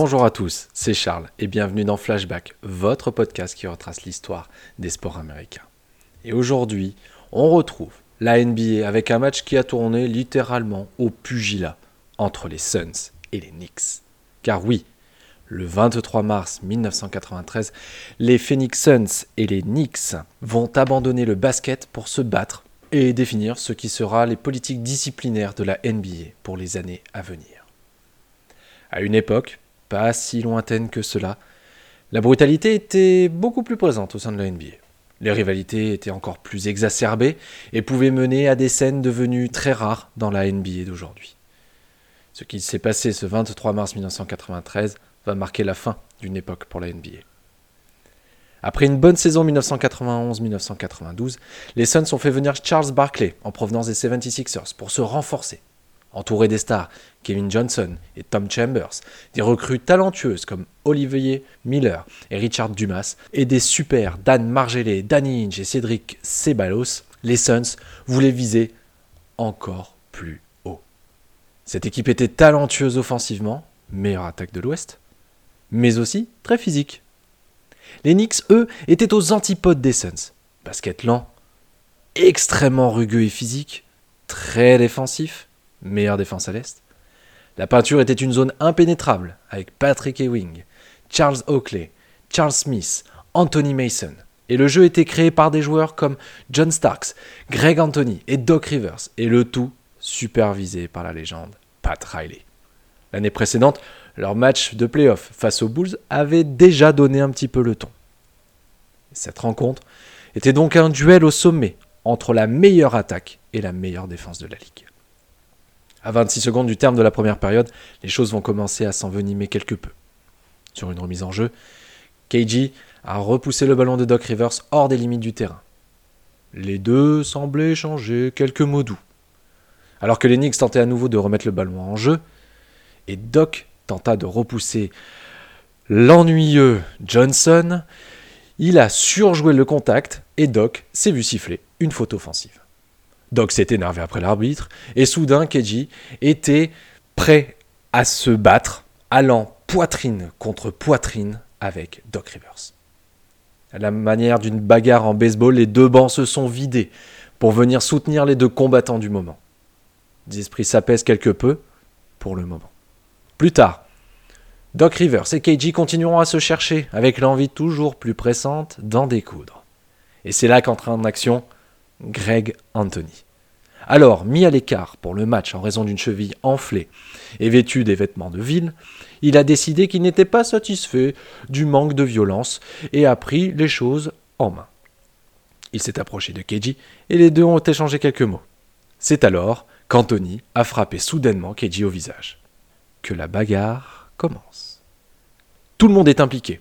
Bonjour à tous, c'est Charles et bienvenue dans Flashback, votre podcast qui retrace l'histoire des sports américains. Et aujourd'hui, on retrouve la NBA avec un match qui a tourné littéralement au pugilat entre les Suns et les Knicks. Car oui, le 23 mars 1993, les Phoenix Suns et les Knicks vont abandonner le basket pour se battre et définir ce qui sera les politiques disciplinaires de la NBA pour les années à venir. À une époque, pas si lointaine que cela, la brutalité était beaucoup plus présente au sein de la NBA. Les rivalités étaient encore plus exacerbées et pouvaient mener à des scènes devenues très rares dans la NBA d'aujourd'hui. Ce qui s'est passé ce 23 mars 1993 va marquer la fin d'une époque pour la NBA. Après une bonne saison 1991-1992, les Suns ont fait venir Charles Barkley en provenance des 76ers pour se renforcer. Entouré des stars Kevin Johnson et Tom Chambers, des recrues talentueuses comme Olivier Miller et Richard Dumas, et des super Dan Margellet, Danny Inge et Cédric Ceballos, les Suns voulaient viser encore plus haut. Cette équipe était talentueuse offensivement, meilleure attaque de l'Ouest, mais aussi très physique. Les Knicks, eux, étaient aux antipodes des Suns. Basket lent, extrêmement rugueux et physique, très défensif, meilleure défense à l'Est. La peinture était une zone impénétrable avec Patrick Ewing, Charles Oakley, Charles Smith, Anthony Mason. Et le jeu était créé par des joueurs comme John Starks, Greg Anthony et Doc Rivers, et le tout supervisé par la légende Pat Riley. L'année précédente, leur match de playoff face aux Bulls avait déjà donné un petit peu le ton. Cette rencontre était donc un duel au sommet entre la meilleure attaque et la meilleure défense de la ligue. À 26 secondes du terme de la première période, les choses vont commencer à s'envenimer quelque peu. Sur une remise en jeu, KG a repoussé le ballon de Doc Rivers hors des limites du terrain. Les deux semblaient échanger quelques mots doux. Alors que les Knicks tentaient à nouveau de remettre le ballon en jeu, et Doc tenta de repousser l'ennuyeux Johnson, il a surjoué le contact et Doc s'est vu siffler une faute offensive. Doc s'est énervé après l'arbitre et soudain Keji était prêt à se battre, allant poitrine contre poitrine avec Doc Rivers. À la manière d'une bagarre en baseball, les deux bancs se sont vidés pour venir soutenir les deux combattants du moment. Les esprits s'apaisent quelque peu pour le moment. Plus tard, Doc Rivers et KG continueront à se chercher avec l'envie toujours plus pressante d'en découdre. Et c'est là qu'entre en action Greg Anthony. Alors, mis à l'écart pour le match en raison d'une cheville enflée et vêtu des vêtements de ville, il a décidé qu'il n'était pas satisfait du manque de violence et a pris les choses en main. Il s'est approché de Keiji et les deux ont échangé quelques mots. C'est alors qu'Anthony a frappé soudainement Keiji au visage que la bagarre commence. Tout le monde est impliqué.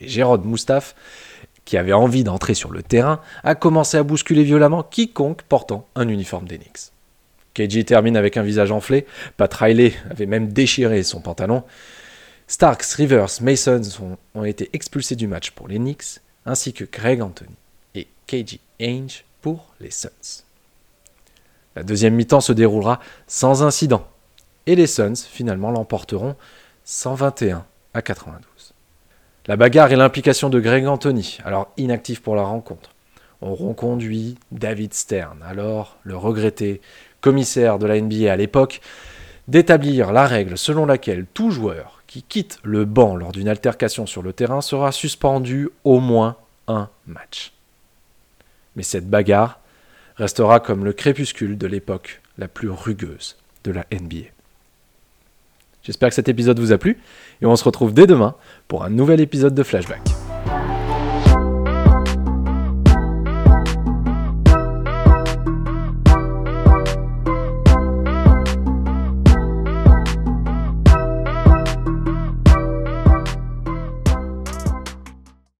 Et Gérard Moustaphe, qui avait envie d'entrer sur le terrain, a commencé à bousculer violemment quiconque portant un uniforme d'Enix. KG termine avec un visage enflé, Pat Riley avait même déchiré son pantalon. Starks, Rivers, Mason ont, été expulsés du match pour les Knicks, ainsi que Greg Anthony et KG Ainge pour les Suns. La deuxième mi-temps se déroulera sans incident et les Suns finalement l'emporteront 121 à 92. La bagarre et l'implication de Greg Anthony, alors inactif pour la rencontre, auront conduit David Stern, alors le regretté commissaire de la NBA à l'époque, d'établir la règle selon laquelle tout joueur qui quitte le banc lors d'une altercation sur le terrain sera suspendu au moins un match. Mais cette bagarre restera comme le crépuscule de l'époque la plus rugueuse de la NBA. J'espère que cet épisode vous a plu et on se retrouve dès demain pour un nouvel épisode de Flashback.